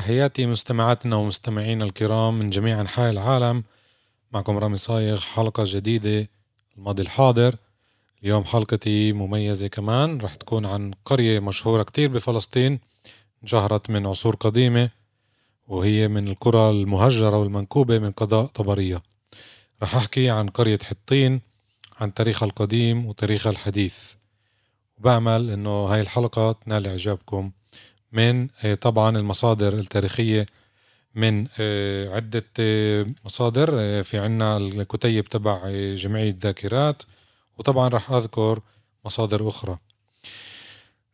تحياتي مستمعاتنا ومستمعينا الكرام من جميع أنحاء العالم. معكم رامي صايغ حلقة جديدة الماضي الحاضر. اليوم حلقتي مميزة كمان رح تكون عن قرية مشهورة كتير بفلسطين انشهرت من عصور قديمة وهي من القرى المهجرة والمنكوبة من قضاء طبرية. رح أحكي عن قرية حطين عن تاريخها القديم وتاريخها الحديث. وبأمل إنه هاي الحلقة تنال إعجابكم من آه، طبعا المصادر التاريخية من آه، عدة آه، مصادر في عنا الكتيب تبع جمعية ذاكرات. وطبعا رح أذكر مصادر أخرى.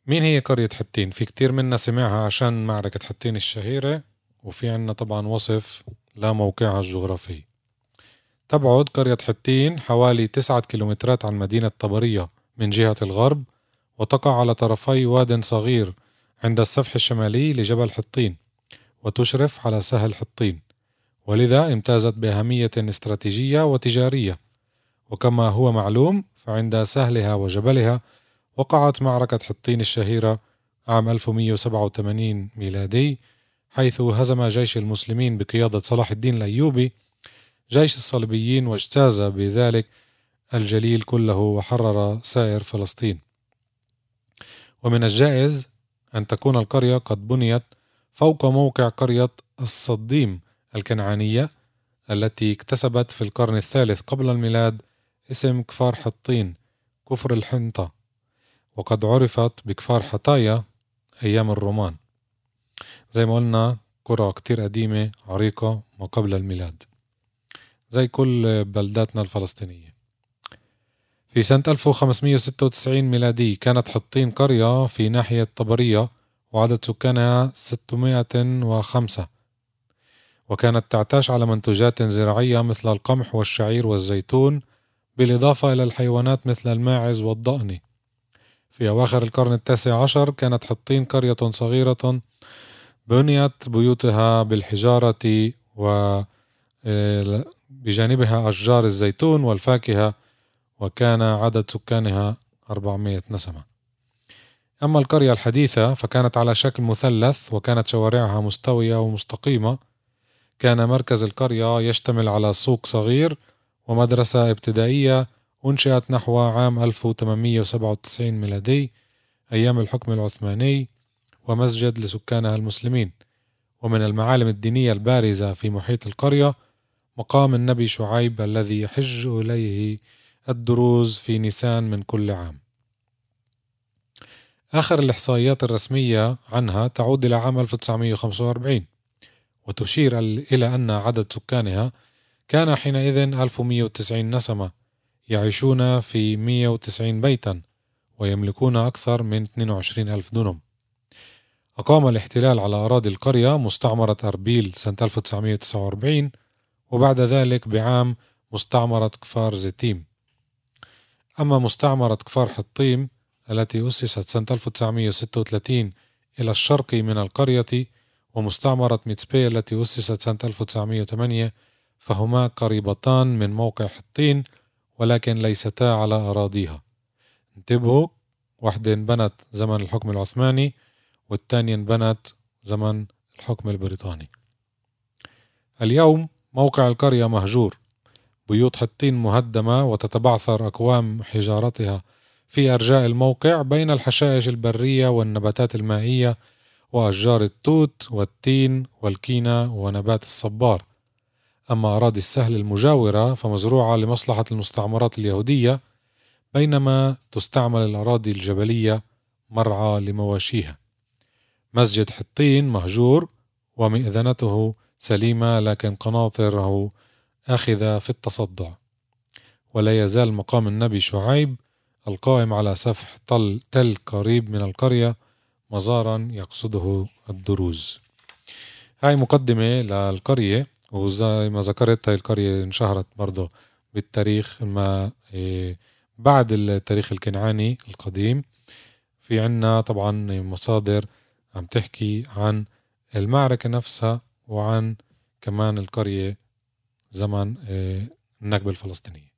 مين هي قرية حتين؟ في كتير منا سمعها عشان معركة حتين الشهيرة وفي عنا طبعا وصف لموقعها الجغرافي. تبعد قرية حتين حوالي تسعة كيلومترات عن مدينة طبرية من جهة الغرب وتقع على طرفي واد صغير عند السفح الشمالي لجبل حطين وتشرف على سهل حطين. ولذا امتازت بأهمية استراتيجية وتجارية. وكما هو معلوم فعند سهلها وجبلها وقعت معركة حطين الشهيرة عام 1187 ميلادي حيث هزم جيش المسلمين بقيادة صلاح الدين الأيوبي جيش الصليبيين واجتاز بذلك الجليل كله وحرر سائر فلسطين. ومن الجائز أن تكون القرية قد بنيت فوق موقع قرية الصديم الكنعانية التي اكتسبت في القرن الثالث قبل الميلاد اسم كفار حطين كفر الحنطة. وقد عرفت بكفار حطايا أيام الرومان. زي ما قلنا قرى كتير قديمة عريقة ما قبل الميلاد. زي كل بلداتنا الفلسطينية. في سنة 1596 ميلادي كانت حطين قرية في ناحية طبرية وعدد سكانها 605 وكانت تعتاش على منتوجات زراعية مثل القمح والشعير والزيتون بالإضافة إلى الحيوانات مثل الماعز والضأن. في أواخر القرن التاسع عشر كانت حطين قرية صغيرة بنيت بيوتها بالحجارة و آه، بجانبها أشجار الزيتون والفاكهة وكان عدد سكانها 400 نسمة. أما القرية الحديثة فكانت على شكل مثلث وكانت شوارعها مستوية ومستقيمة. كان مركز القرية يشتمل على سوق صغير ومدرسة ابتدائية أنشئت نحو عام 1897 ميلادي أيام الحكم العثماني ومسجد لسكانها المسلمين. ومن المعالم الدينية البارزة في محيط القرية مقام النبي شعيب الذي يحج إليه الدروز في نيسان من كل عام. آخر الإحصائيات الرسمية عنها تعود إلى عام 1945 وتشير إلى أن عدد سكانها كان حينئذ 1190 نسمة يعيشون في 190 بيتا ويملكون أكثر من 22 ألف دونم. أقام الاحتلال على أراضي القرية مستعمرة أربيل سنة 1949 وبعد ذلك بعام مستعمرة كفار زيتيم. أما مستعمرة كفار حطيم التي أسست سنة 1936 إلى الشرق من القرية ومستعمرة ميتسبي التي أسست سنة 1908 فهما قريبتان من موقع حطين ولكن ليستا على أراضيها. انتبهوا واحدة انبنت زمن الحكم العثماني والثانية انبنت زمن الحكم البريطاني. اليوم موقع القرية مهجور. بيوت حطين مهدمة وتتبعثر أكوام حجارتها في أرجاء الموقع بين الحشائش البرية والنباتات المائية وأشجار التوت والتين والكينا ونبات الصبار. أما أراضي السهل المجاورة فمزروعة لمصلحة المستعمرات اليهودية بينما تستعمل الأراضي الجبلية مرعى لمواشيها. مسجد حطين مهجور ومئذنته سليمة لكن قناطره آخذة في التصدع. ولا يزال مقام النبي شعيب القائم على سفح طل تل قريب من القرية مزارا يقصده الدروز. هاي مقدمة للقرية وزي ما ذكرت هاي القرية انشهرت برضه بالتاريخ ما إيه، بعد التاريخ الكنعاني القديم. في عنا طبعا مصادر عم تحكي عن المعركة نفسها وعن كمان القرية زمن إيه، النكبة الفلسطينية.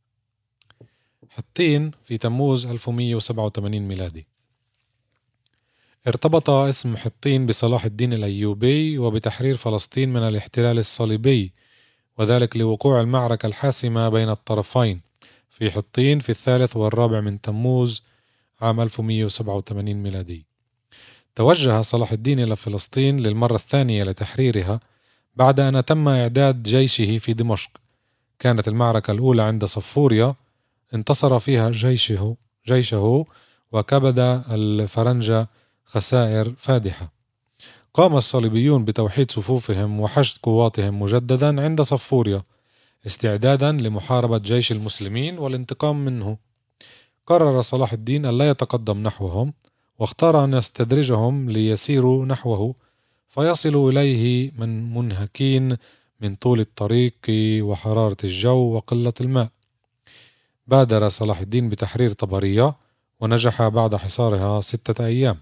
حطين في تموز 1187 ميلادي. ارتبط اسم حطين بصلاح الدين الأيوبي وبتحرير فلسطين من الاحتلال الصليبي وذلك لوقوع المعركة الحاسمة بين الطرفين في حطين في الثالث والرابع من تموز عام 1187 ميلادي. توجه صلاح الدين إلى فلسطين للمرة الثانية لتحريرها بعد أن تم إعداد جيشه في دمشق. كانت المعركة الأولى عند صفوريا. انتصر فيها جيشه جيشه وكبد الفرنجة خسائر فادحة. قام الصليبيون بتوحيد صفوفهم وحشد قواتهم مجددا عند صفوريا استعدادا لمحاربة جيش المسلمين والانتقام منه. قرر صلاح الدين أن لا يتقدم نحوهم واختار أن يستدرجهم ليسيروا نحوه. فيصلوا إليه من منهكين من طول الطريق وحرارة الجو وقلة الماء. بادر صلاح الدين بتحرير طبرية ونجح بعد حصارها ستة أيام.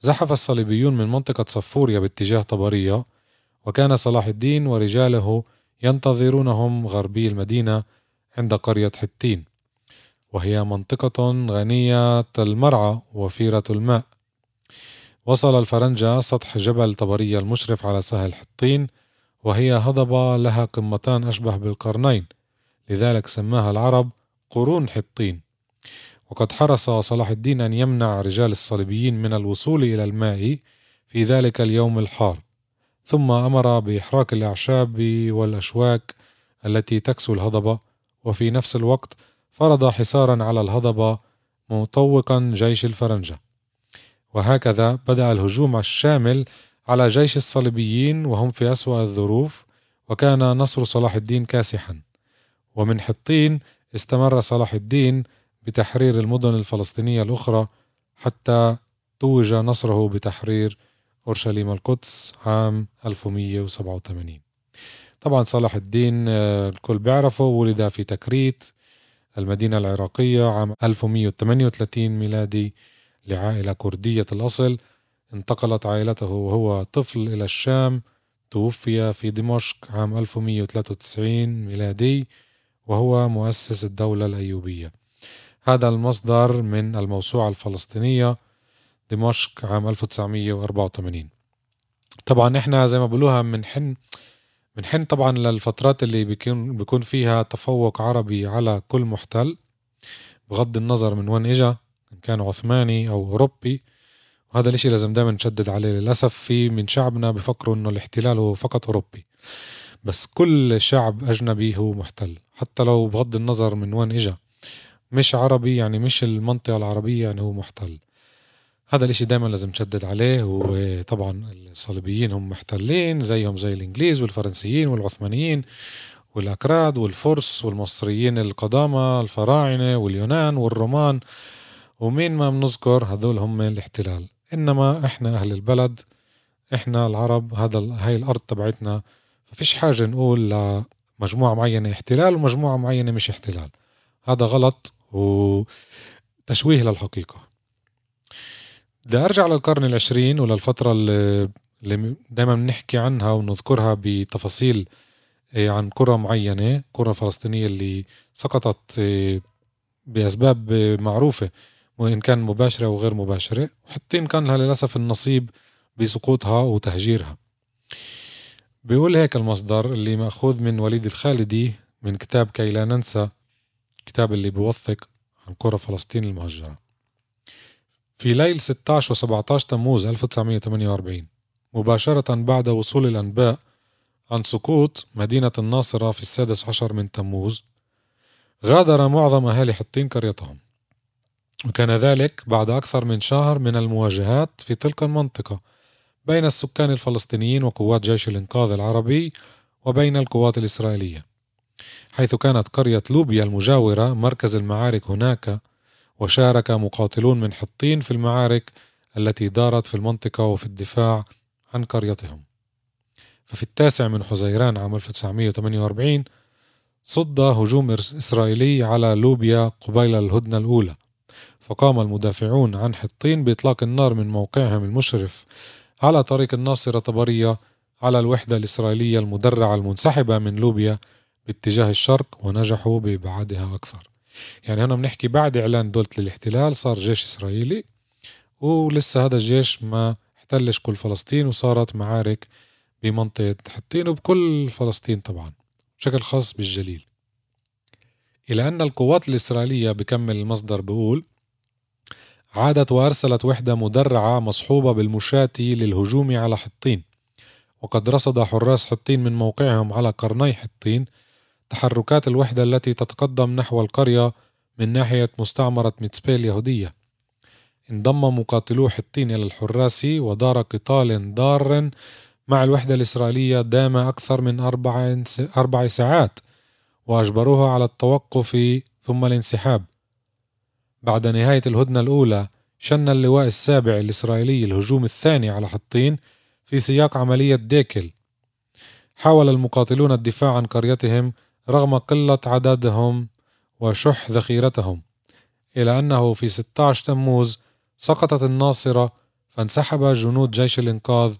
زحف الصليبيون من منطقة صفوريا باتجاه طبرية وكان صلاح الدين ورجاله ينتظرونهم غربي المدينة عند قرية حتين وهي منطقة غنية المرعى وفيرة الماء. وصل الفرنجة سطح جبل طبرية المشرف على سهل حطين وهي هضبة لها قمتان أشبه بالقرنين لذلك سماها العرب قرون حطين. وقد حرص صلاح الدين أن يمنع رجال الصليبيين من الوصول إلى الماء في ذلك اليوم الحار. ثم أمر بإحراق الأعشاب والأشواك التي تكسو الهضبة وفي نفس الوقت فرض حصارا على الهضبة مطوقا جيش الفرنجة. وهكذا بدأ الهجوم الشامل على جيش الصليبيين وهم في أسوأ الظروف وكان نصر صلاح الدين كاسحا. ومن حطين استمر صلاح الدين بتحرير المدن الفلسطينية الأخرى حتى توج نصره بتحرير أورشليم القدس عام 1187 طبعا صلاح الدين آه، الكل بيعرفه ولد في تكريت المدينة العراقية عام 1138 ميلادي. لعائلة كردية الأصل. انتقلت عائلته وهو طفل إلى الشام. توفي في دمشق عام 1193 ميلادي وهو مؤسس الدولة الأيوبية. هذا المصدر من الموسوعة الفلسطينية دمشق عام 1984 طبعا إحنا زي ما بقولوها بنحن بنحن طبعا للفترات اللي بيكون بيكون فيها تفوق عربي على كل محتل بغض النظر من وين إجا. إن كان عثماني أو أوروبي. وهذا الإشي لازم دائما نشدد عليه. للأسف في من شعبنا بفكروا إنه الاحتلال هو فقط أوروبي. بس كل شعب أجنبي هو محتل. حتى لو بغض النظر من وين إجا. مش عربي يعني مش المنطقة العربية يعني هو محتل. هذا الإشي دائما لازم نشدد عليه. وطبعا الصليبيين هم محتلين زيهم زي الإنجليز والفرنسيين والعثمانيين والأكراد والفرس والمصريين القدامى الفراعنة واليونان والرومان. ومين ما بنذكر هذول هم الاحتلال. إنما إحنا أهل البلد إحنا العرب هذا هاي الأرض تبعتنا. ففيش حاجة نقول لمجموعة معينة احتلال ومجموعة معينة مش احتلال. هذا غلط وتشويه للحقيقة. بدي أرجع للقرن العشرين وللفترة اللي, دايما بنحكي عنها ونذكرها بتفاصيل إيه، عن قرى معينة قرى فلسطينية اللي سقطت إيه، بأسباب معروفة. وإن كان مباشرة أو غير مباشرة وحتى إن كان لها للأسف النصيب بسقوطها وتهجيرها. بيقول هيك المصدر اللي مأخوذ من وليد الخالدي من كتاب كي لا ننسى الكتاب اللي بيوثق عن قرى فلسطين المهجرة. في ليل 16 و 17 تموز 1948 مباشرة بعد وصول الأنباء عن سقوط مدينة الناصرة في السادس عشر من تموز غادر معظم أهالي حطين قريتهم. وكان ذلك بعد أكثر من شهر من المواجهات في تلك المنطقة بين السكان الفلسطينيين وقوات جيش الإنقاذ العربي وبين القوات الإسرائيلية حيث كانت قرية لوبيا المجاورة مركز المعارك هناك وشارك مقاتلون من حطين في المعارك التي دارت في المنطقة وفي الدفاع عن قريتهم. ففي التاسع من حزيران عام 1948 صد هجوم إسرائيلي على لوبيا قبيل الهدنة الأولى. فقام المدافعون عن حطين بإطلاق النار من موقعهم المشرف على طريق الناصرة طبرية على الوحدة الإسرائيلية المدرعة المنسحبة من لوبيا باتجاه الشرق ونجحوا بإبعادها أكثر. يعني هنا بنحكي بعد إعلان دولة الاحتلال صار جيش إسرائيلي ولسه هذا الجيش ما احتلش كل فلسطين وصارت معارك بمنطقة حطين وبكل فلسطين طبعا بشكل خاص بالجليل. إلى أن القوات الإسرائيلية بكمل المصدر بقول عادت وأرسلت وحدة مدرعة مصحوبة بالمشاة للهجوم على حطين. وقد رصد حراس حطين من موقعهم على قرني حطين تحركات الوحدة التي تتقدم نحو القرية من ناحية مستعمرة ميتسبي اليهودية انضم مقاتلو حطين إلى الحراس ودار قتال ضار مع الوحدة الإسرائيلية دام أكثر من أربع ساعات وأجبروها على التوقف ثم الانسحاب. بعد نهاية الهدنة الأولى شن اللواء السابع الإسرائيلي الهجوم الثاني على حطين في سياق عملية ديكل. حاول المقاتلون الدفاع عن قريتهم رغم قلة عددهم وشح ذخيرتهم إلى أنه في 16 تموز سقطت الناصرة فانسحب جنود جيش الإنقاذ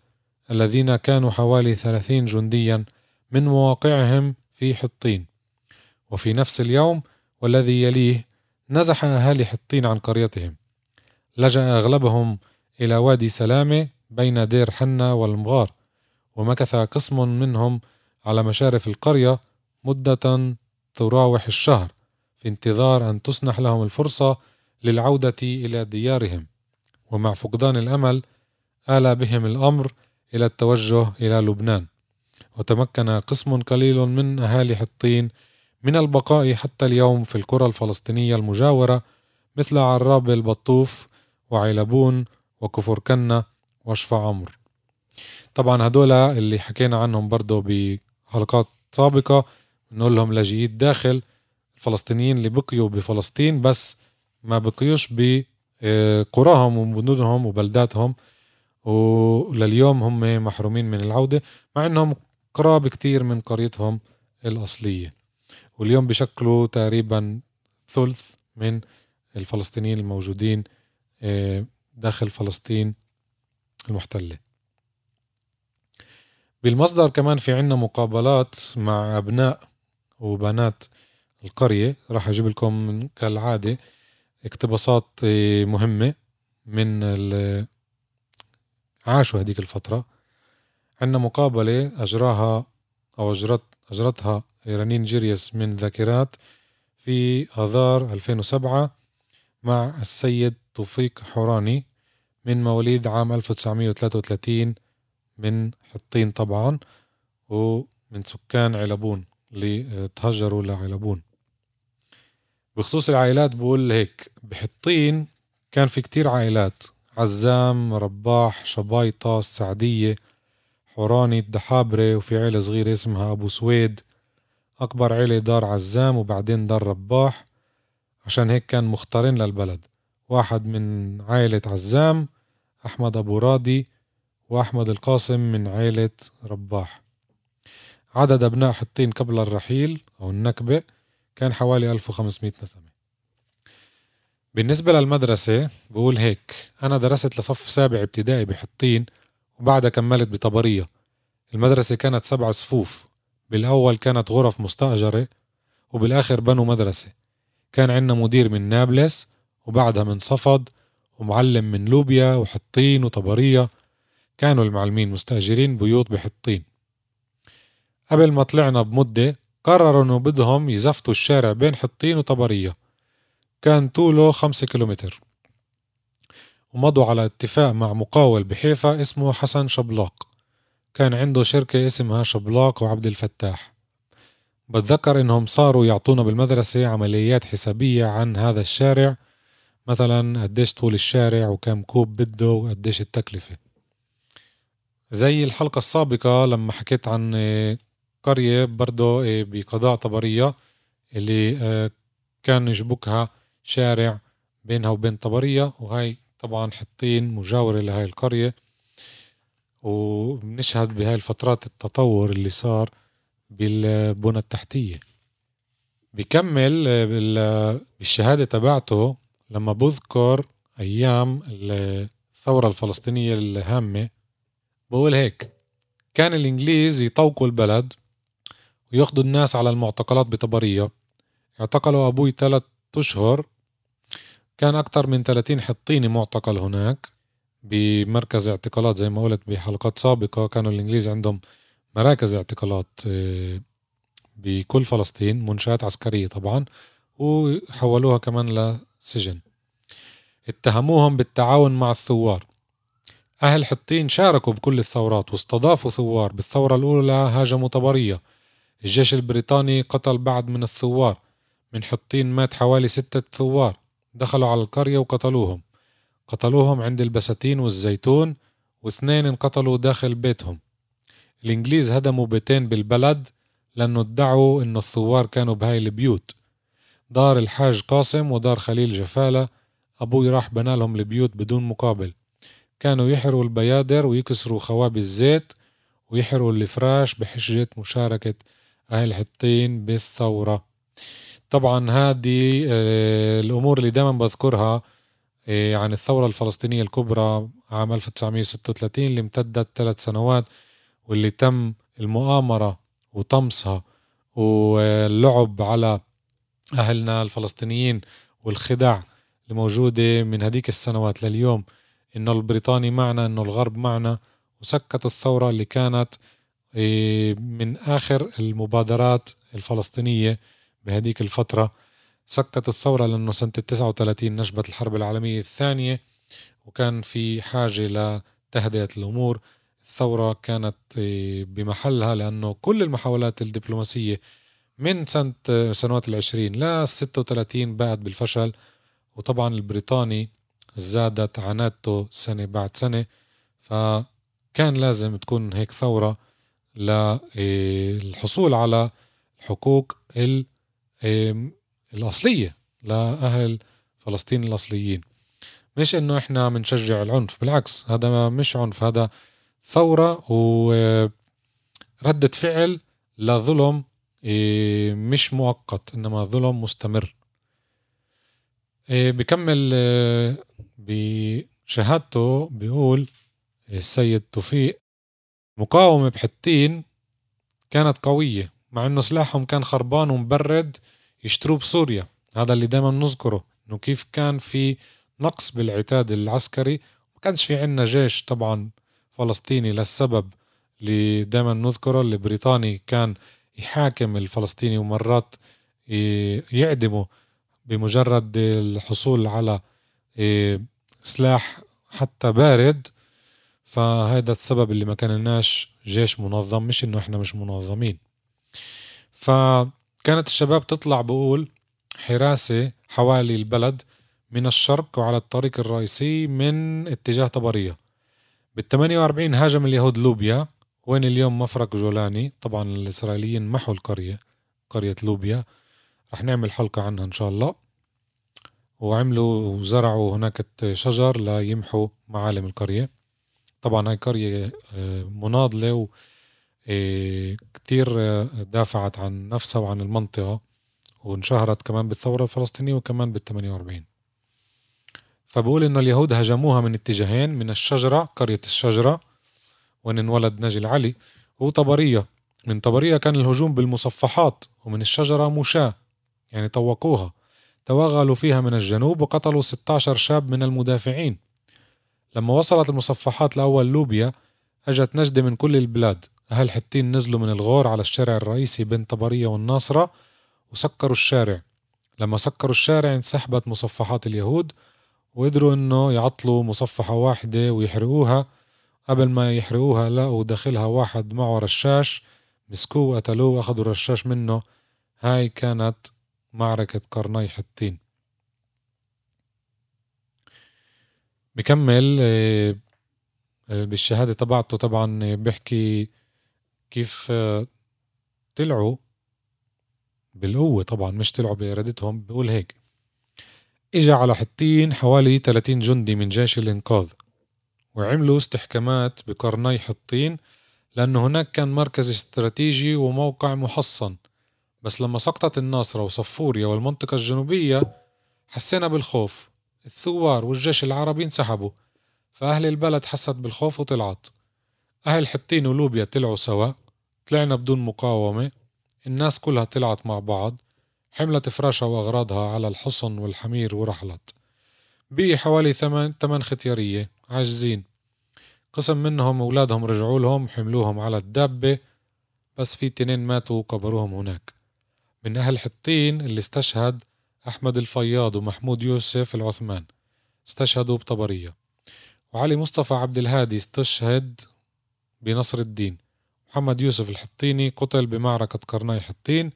الذين كانوا حوالي 30 جنديا من مواقعهم في حطين. وفي نفس اليوم والذي يليه نزح أهالي حطين عن قريتهم. لجأ أغلبهم إلى وادي سلامة بين دير حنا والمغار ومكث قسم منهم على مشارف القرية مدة تراوح الشهر في انتظار أن تسنح لهم الفرصة للعودة إلى ديارهم. ومع فقدان الأمل آل بهم الأمر إلى التوجه إلى لبنان. وتمكن قسم قليل من أهالي حطين من البقاء حتى اليوم في القرى الفلسطينية المجاورة مثل عراب البطوف وعيلبون وكفر كنة وشفا عمر طبعا هدول اللي حكينا عنهم برضه بحلقات سابقة نقول لهم لاجئي الداخل الفلسطينيين اللي بقيوا بفلسطين بس ما بقيوش بقراهم ومدنهم وبلداتهم ولليوم هم محرومين من العودة مع إنهم قراب كتير من قريتهم الأصلية. واليوم بشكلوا تقريبا ثلث من الفلسطينيين الموجودين آه، داخل فلسطين المحتلة. بالمصدر كمان في عنا مقابلات مع أبناء وبنات القرية. راح أجيب لكم كالعادة اقتباسات آه، مهمة من عاشوا هذيك الفترة. عندنا مقابلة أجراها أو أجرت أجرتها رنين جيريس من ذاكرات في آذار 2007 مع السيد توفيق حوراني من مواليد عام 1933 من حطين طبعا ومن سكان علبون اللي تهجروا لعلبون بخصوص العائلات بقول هيك بحطين كان في كتير عائلات عزام رباح شبايطة السعدية حوراني الدحابرة وفي عيلة صغيرة اسمها أبو سويد. أكبر عيلة دار عزام وبعدين دار رباح عشان هيك كان مختارين للبلد. واحد من عائلة عزام أحمد أبو راضي وأحمد القاسم من عائلة رباح. عدد أبناء حطين قبل الرحيل أو النكبة كان حوالي 1500 نسمة. بالنسبة للمدرسة بقول هيك أنا درست لصف سابع ابتدائي بحطين وبعدها كملت بطبرية. المدرسة كانت سبع صفوف بالأول كانت غرف مستأجرة وبالآخر بنوا مدرسة. كان عنا مدير من نابلس وبعدها من صفد ومعلم من لوبيا وحطين وطبرية. كانوا المعلمين مستأجرين بيوت بحطين. قبل ما طلعنا بمدة قرروا إنه بدهم يزفتوا الشارع بين حطين وطبرية. كان طوله خمسة كيلومتر. ومضوا على اتفاق مع مقاول بحيفا اسمه حسن شبلاق. كان عنده شركة اسمها شبلاق وعبد الفتاح. بتذكر إنهم صاروا يعطونا بالمدرسة عمليات حسابية عن هذا الشارع مثلا قديش طول الشارع وكم كوب بده وقديش التكلفة. زي الحلقة السابقة لما حكيت عن قرية برضه بقضاء طبرية اللي آه، كان يشبكها شارع بينها وبين طبرية وهاي طبعا حطين مجاورة لهاي القرية. وبنشهد بهاي الفترات التطور اللي صار بالبنى التحتية. بكمل بالشهادة تبعته لما بذكر أيام الثورة الفلسطينية الهامة بقول هيك كان الإنجليز يطوقوا البلد وياخدوا الناس على المعتقلات بطبرية. اعتقلوا أبوي ثلاث أشهر كان أكثر من 30 حطيني معتقل هناك. بمركز اعتقالات زي ما قلت بحلقات سابقة. كانوا الإنجليز عندهم مراكز اعتقالات آه، بكل فلسطين منشآت عسكرية طبعا وحولوها كمان لسجن اتهموهم بالتعاون مع الثوار. أهل حطين شاركوا بكل الثورات واستضافوا ثوار. بالثورة الأولى هاجموا طبرية. الجيش البريطاني قتل بعض من الثوار. من حطين مات حوالي ستة ثوار. دخلوا على القرية وقتلوهم. قتلوهم عند البساتين والزيتون واثنين انقتلوا داخل بيتهم. الإنجليز هدموا بيتين بالبلد لأنه ادعوا إنه الثوار كانوا بهاي البيوت. دار الحاج قاسم ودار خليل جفالة أبوي راح بنالهم البيوت بدون مقابل. كانوا يحروا البيادر ويكسروا خوابي الزيت ويحروا الفراش بحجة مشاركة أهل حطين بالثورة. طبعا هذه آه، الأمور اللي دائما بذكرها عن الثورة الفلسطينية الكبرى عام 1936 اللي امتدت ثلاث سنوات واللي تم المؤامرة وطمسها واللعب على أهلنا الفلسطينيين والخدع الموجودة من هديك السنوات لليوم. إنه البريطاني معنا إنه الغرب معنا. وسكتوا الثورة اللي كانت آه، من آخر المبادرات الفلسطينية بهديك الفترة. سكتوا الثورة لأنه سنة 39 نشبت الحرب العالمية الثانية وكان في حاجة لتهدئة الأمور. الثورة كانت آه، بمحلها لأنه كل المحاولات الدبلوماسية من سنة آه، سنوات العشرين لا 36 باءت بالفشل. وطبعا البريطاني زادت عنادته سنة بعد سنة. فكان لازم تكون هيك ثورة للحصول آه، على الحقوق الأصلية لأهل فلسطين الأصليين. مش إنه إحنا بنشجع العنف بالعكس هذا مش عنف هذا ثورة وردة فعل لظلم إيه، مش مؤقت إنما ظلم مستمر. إيه، بكمل إيه، بشهادته بيقول السيد توفيق مقاومة بحتين كانت قوية مع إنه سلاحهم كان خربان ومبرد يشتروه بسوريا. هذا اللي دائما نذكره إنه كيف كان في نقص بالعتاد العسكري. ما كانش في عنا جيش طبعا فلسطيني للسبب اللي دائما نذكره اللي بريطاني كان يحاكم الفلسطيني ومرات يعدمه بمجرد الحصول على إيه، سلاح حتى بارد. فهذا السبب اللي ما كان لناش جيش منظم. مش إنه إحنا مش منظمين. فكانت الشباب تطلع بقول حراسة حوالي البلد من الشرق وعلى الطريق الرئيسي من اتجاه طبرية. بال 48 هاجم اليهود لوبيا وين اليوم مفرق جولاني. طبعا الإسرائيليين محوا القرية قرية لوبيا. رح نعمل حلقة عنها إن شاء الله. وعملوا وزرعوا هناك شجر ليمحوا معالم القرية. طبعا هاي قرية آه، مناضلة كتير دافعت عن نفسها وعن المنطقة وانشهرت كمان بالثورة الفلسطينية وكمان بال 48 فبقول إنه اليهود هجموها من اتجاهين من الشجرة قرية الشجرة وين انولد نجل علي وطبرية. من طبرية كان الهجوم بالمصفحات ومن الشجرة مشاة يعني طوقوها. توغلوا فيها من الجنوب وقتلوا 16 شاب من المدافعين. لما وصلت المصفحات لأول لوبيا أجت نجدة من كل البلاد. أهل حتين نزلوا من الغور على الشارع الرئيسي بين طبرية والناصرة وسكروا الشارع. لما سكروا الشارع انسحبت مصفحات اليهود وقدروا إنه يعطلوا مصفحة واحدة ويحرقوها. قبل ما يحرقوها لقوا داخلها واحد معه رشاش مسكوه وقتلوه وأخذوا الرشاش منه. هاي كانت معركة قرني حتين. بكمل آه، بالشهادة تبعته طبعا بيحكي كيف طلعوا بالقوة طبعا مش طلعوا بإرادتهم بقول هيك. إجا على حطين حوالي 30 جندي من جيش الإنقاذ وعملوا استحكامات بقرني حطين لأنه هناك كان مركز استراتيجي وموقع محصن. بس لما سقطت الناصرة وصفوريا والمنطقة الجنوبية حسينا بالخوف. الثوار والجيش العربي انسحبوا فأهل البلد حست بالخوف وطلعت. أهل حطين ولوبيا طلعوا سوا. طلعنا بدون مقاومة. الناس كلها طلعت مع بعض. حملت فراشها وأغراضها على الحصن والحمير ورحلت. بقي حوالي ثمان تمن ختيارية. عاجزين. قسم منهم أولادهم رجعوا لهم حملوهم على الدابة. بس في تنين ماتوا وقبروهم هناك. من أهل حطين اللي استشهد أحمد الفياض ومحمود يوسف العثمان. استشهدوا بطبرية. وعلي مصطفى عبد الهادي استشهد بنصر الدين. محمد يوسف الحطيني قتل بمعركة قرناي حطين.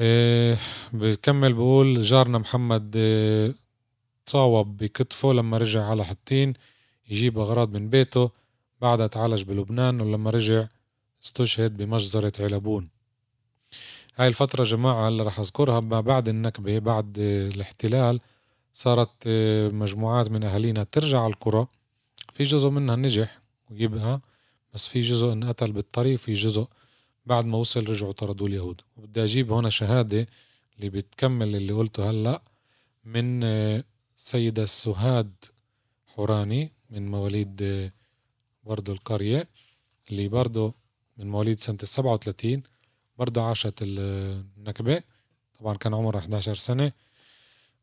إيه بكمل بقول جارنا محمد إيه تصاوب بكتفه لما رجع على حطين يجيب أغراض من بيته. بعدها تعالج بلبنان ولما رجع استشهد بمجزرة علبون. هاي الفترة جماعة اللي راح أذكرها ما بعد النكبة بعد الاحتلال صارت مجموعات من أهالينا ترجع على القرى في جزء منها نجح ويبقى بس في جزء انقتل بالطريق في جزء بعد ما وصل رجعوا طردوا اليهود. وبدي أجيب هنا شهادة اللي بتكمل اللي قلته هلأ من آه، سيدة سهاد حوراني من مواليد آه، برضو القرية اللي برضو من مواليد سنة السبعة وثلاثين برضه عاشت النكبة. طبعا كان عمرها 11 سنة.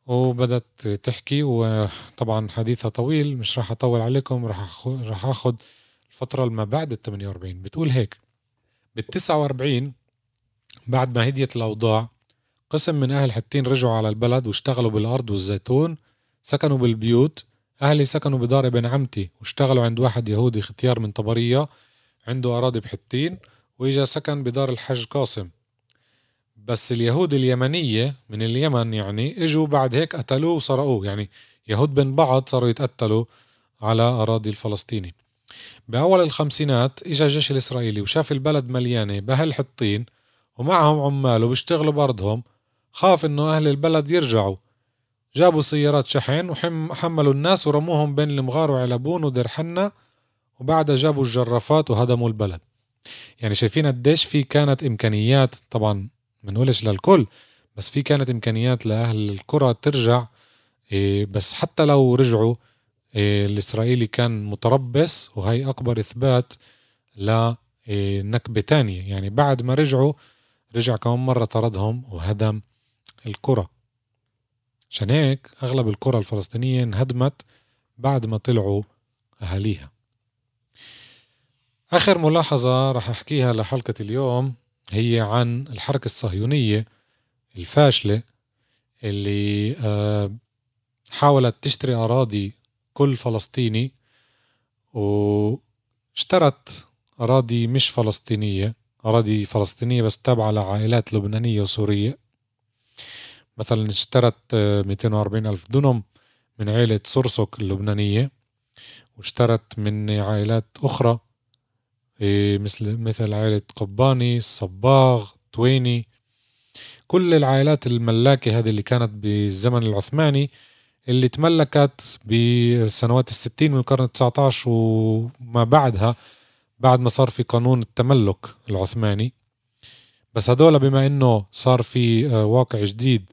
وبدت تحكي وطبعا حديثها طويل مش راح أطول عليكم راح راح أخذ الفترة ما بعد ال 48 بتقول هيك بال 49 بعد ما هديت الأوضاع قسم من أهل حتين رجعوا على البلد واشتغلوا بالأرض والزيتون سكنوا بالبيوت. أهلي سكنوا بدار ابن عمتي واشتغلوا عند واحد يهودي ختيار من طبرية عنده أراضي بحتين وإجا سكن بدار الحج قاسم. بس اليهود اليمنية من اليمن يعني إجوا بعد هيك قتلوه وسرقوه يعني يهود بين بعض صاروا يتقتلوا على أراضي الفلسطيني. بأول الخمسينات إجا الجيش الإسرائيلي وشاف البلد مليانة بأهل حطين ومعهم عمال وبيشتغلوا بأرضهم. خاف إنه أهل البلد يرجعوا. جابوا سيارات شحن وحملوا الناس ورموهم بين المغار وعلبون ودير حنا وبعدها جابوا الجرافات وهدموا البلد. يعني شايفين قديش في كانت إمكانيات. طبعا ما نقولش للكل بس في كانت إمكانيات لأهل القرى ترجع إيه، بس حتى لو رجعوا إيه، الإسرائيلي كان متربص وهي أكبر إثبات لنكبه تانية. يعني بعد ما رجعوا رجع كمان مرة طردهم وهدم القرى عشان هيك أغلب القرى الفلسطينية انهدمت بعد ما طلعوا أهاليها. آخر ملاحظة رح أحكيها لحلقة اليوم. هي عن الحركة الصهيونية الفاشلة اللي آه، حاولت تشتري أراضي كل فلسطيني واشترت أراضي مش فلسطينية أراضي فلسطينية بس تابعة لعائلات لبنانية وسورية. مثلا اشترت 240 آه، ألف دنم من عائلة صرصك اللبنانية واشترت من عائلات أخرى مثل مثل عائلة قباني الصباغ تويني. كل العائلات الملاكة هذه اللي كانت بالزمن العثماني اللي تملكت بالسنوات الستين من القرن التسعة عشر وما بعدها بعد ما صار في قانون التملك العثماني. بس هدول بما إنه صار في آه، واقع جديد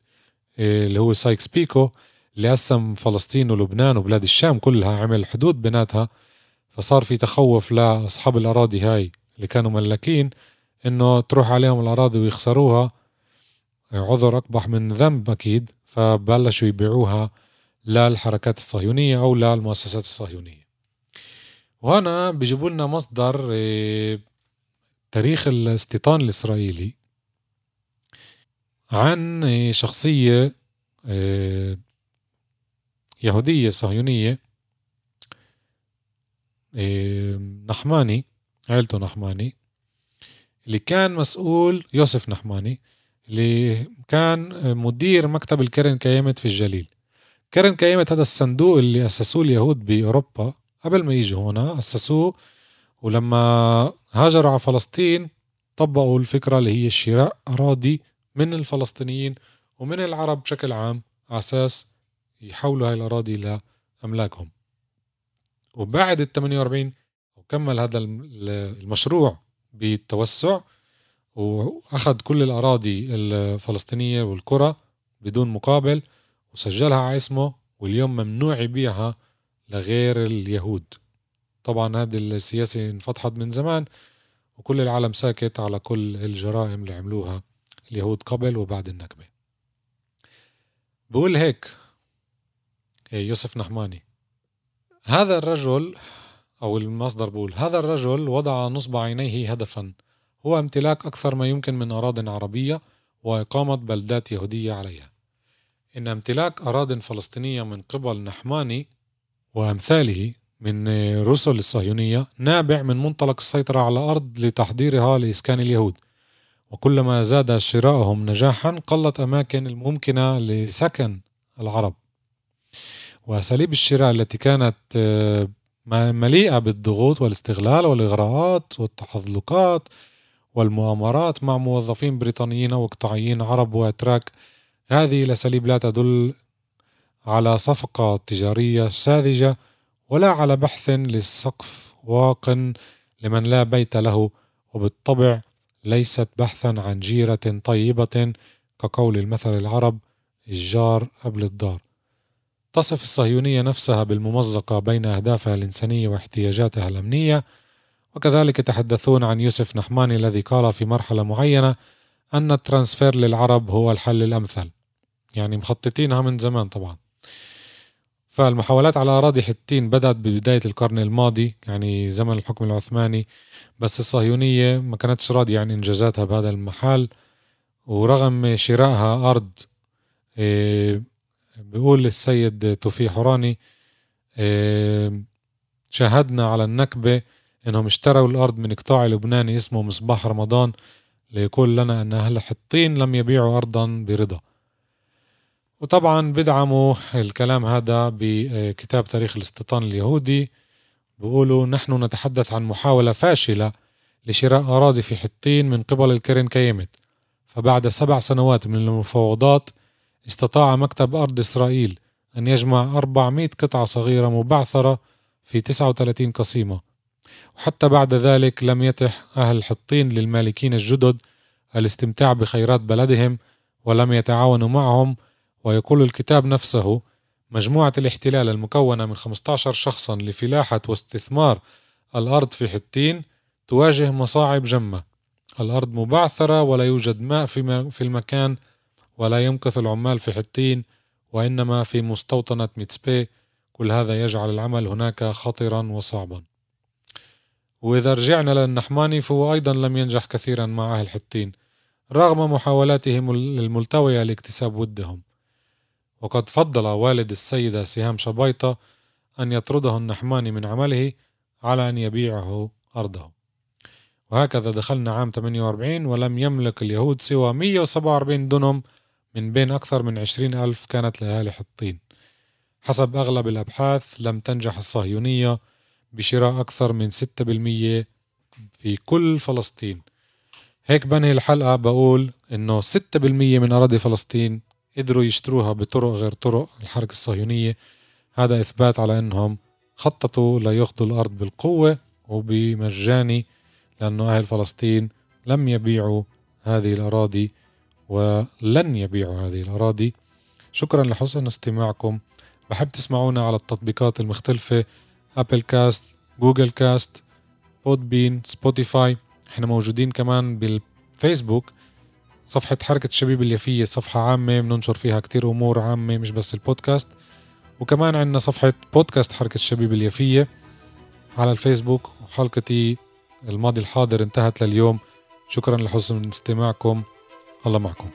آه، اللي هو سايكس بيكو اللي قسم فلسطين ولبنان وبلاد الشام كلها عمل حدود بيناتها. فصار في تخوف لأصحاب الأراضي هاي اللي كانوا ملاكين إنه تروح عليهم الأراضي ويخسروها. عذر أقبح من ذنب أكيد فبلشوا يبيعوها للحركات الصهيونية أو للمؤسسات الصهيونية. وهنا بيجيبوا لنا مصدر آه، تاريخ الاستيطان الإسرائيلي عن آه، شخصية آه، يهودية صهيونية إيه، نحماني عيلته نحماني. اللي كان مسؤول يوسف نحماني. اللي كان مدير مكتب الكرن كيمت في الجليل. كرن كيمت هذا الصندوق اللي أسسوه اليهود بأوروبا. قبل ما يجوا هنا أسسوه ولما هاجروا على فلسطين طبقوا الفكرة اللي هي شراء أراضي من الفلسطينيين ومن العرب بشكل عام على أساس يحولوا هاي الأراضي لأملاكهم وبعد ال 48 وكمل هذا المشروع بالتوسع وأخذ كل الأراضي الفلسطينية والقرى بدون مقابل وسجلها على اسمه واليوم ممنوع يبيعها لغير اليهود. طبعا هذه السياسة انفتحت من زمان وكل العالم ساكت على كل الجرائم اللي عملوها اليهود قبل وبعد النكبة. بقول هيك يوسف نحماني هذا الرجل أو المصدر بقول هذا الرجل وضع نصب عينيه هدفا. هو امتلاك أكثر ما يمكن من أراضٍ عربية وإقامة بلدات يهودية عليها. إن امتلاك أراضٍ فلسطينية من قبل نحماني وأمثاله من رسل الصهيونية نابع من منطلق السيطرة على الأرض لتحضيرها لإسكان اليهود. وكلما زاد شراؤهم نجاحا قلت أماكن الممكنة لسكن العرب. وأساليب الشراء التي كانت آه، مليئة بالضغوط والاستغلال والإغراءات والتحظلقات والمؤامرات مع موظفين بريطانيين أو إقطاعيين عرب وأتراك هذه الأساليب لا تدل على صفقة تجارية ساذجة ولا على بحث للسقف واق لمن لا بيت له وبالطبع ليست بحثا عن جيرة طيبة كقول المثل العرب الجار قبل الدار. تصف الصهيونية نفسها بالممزقة بين أهدافها الإنسانية واحتياجاتها الأمنية وكذلك يتحدثون عن يوسف نحماني الذي قال في مرحلة معينة أن الترانسفير للعرب هو الحل الأمثل. يعني مخططينها من زمان طبعا. فالمحاولات على أراضي حتين بدأت ببداية القرن الماضي يعني زمن الحكم العثماني بس الصهيونية ما كانتش راضية عن إنجازاتها بهذا المحل ورغم شرائها أرض إيه، بيقول السيد توفيق حوراني إيه، شاهدنا على النكبة إنهم اشتروا الأرض من قطاع لبناني اسمه مصباح رمضان ليقول لنا إن أهل حطين لم يبيعوا ارضا برضا. وطبعا بدعموا الكلام هذا بكتاب تاريخ الاستيطان اليهودي. بيقولوا نحن نتحدث عن محاولة فاشلة لشراء أراضي في حطين من قبل الكرن كيمت فبعد سبع سنوات من المفاوضات استطاع مكتب أرض إسرائيل أن يجمع 400 قطعة صغيرة مبعثرة في 39 قصيمة. وحتى بعد ذلك لم يتح أهل حطين للمالكين الجدد الاستمتاع بخيرات بلدهم ولم يتعاونوا معهم ويقول الكتاب نفسه مجموعة الاحتلال المكونة من 15 شخصا لفلاحة واستثمار الأرض في حطين تواجه مصاعب جمة. الأرض مبعثرة ولا يوجد ماء في المكان ولا يمكث العمال في حطين وإنما في مستوطنة ميتسبي. كل هذا يجعل العمل هناك خطرا وصعبا. وإذا رجعنا للنحماني فهو أيضا لم ينجح كثيرا مع أهل حطين رغم محاولاتهم الملتوية لاكتساب ودهم. وقد فضل والد السيدة سهام شبيطة أن يطرده النحماني من عمله على أن يبيعه أرضه. وهكذا دخلنا عام 48 ولم يملك اليهود سوى 147 دنم من بين أكثر من 20 ألف كانت لأهالي حطين. حسب أغلب الأبحاث لم تنجح الصهيونية بشراء أكثر من 6% في كل فلسطين. هيك بنهي الحلقة بقول إنه 6% من أراضي فلسطين قدروا يشتروها بطرق غير طرق الحركة الصهيونية. هذا إثبات على أنهم خططوا ليأخذوا الأرض بالقوة وبمجاني لأنه أهل فلسطين لم يبيعوا هذه الأراضي ولن يبيعوا هذه الأراضي. شكرا لحسن استماعكم. بحب تسمعونا على التطبيقات المختلفة Apple Cast Google Cast Podbean Spotify إحنا موجودين كمان بالفيسبوك. صفحة حركة الشبيبة اليافية صفحة عامة بننشر فيها كتير أمور عامة مش بس البودكاست. وكمان عندنا صفحة بودكاست حركة الشبيب اليافية على الفيسبوك. وحلقتي الماضي الحاضر انتهت لليوم. شكرا لحسن استماعكم. الله معكم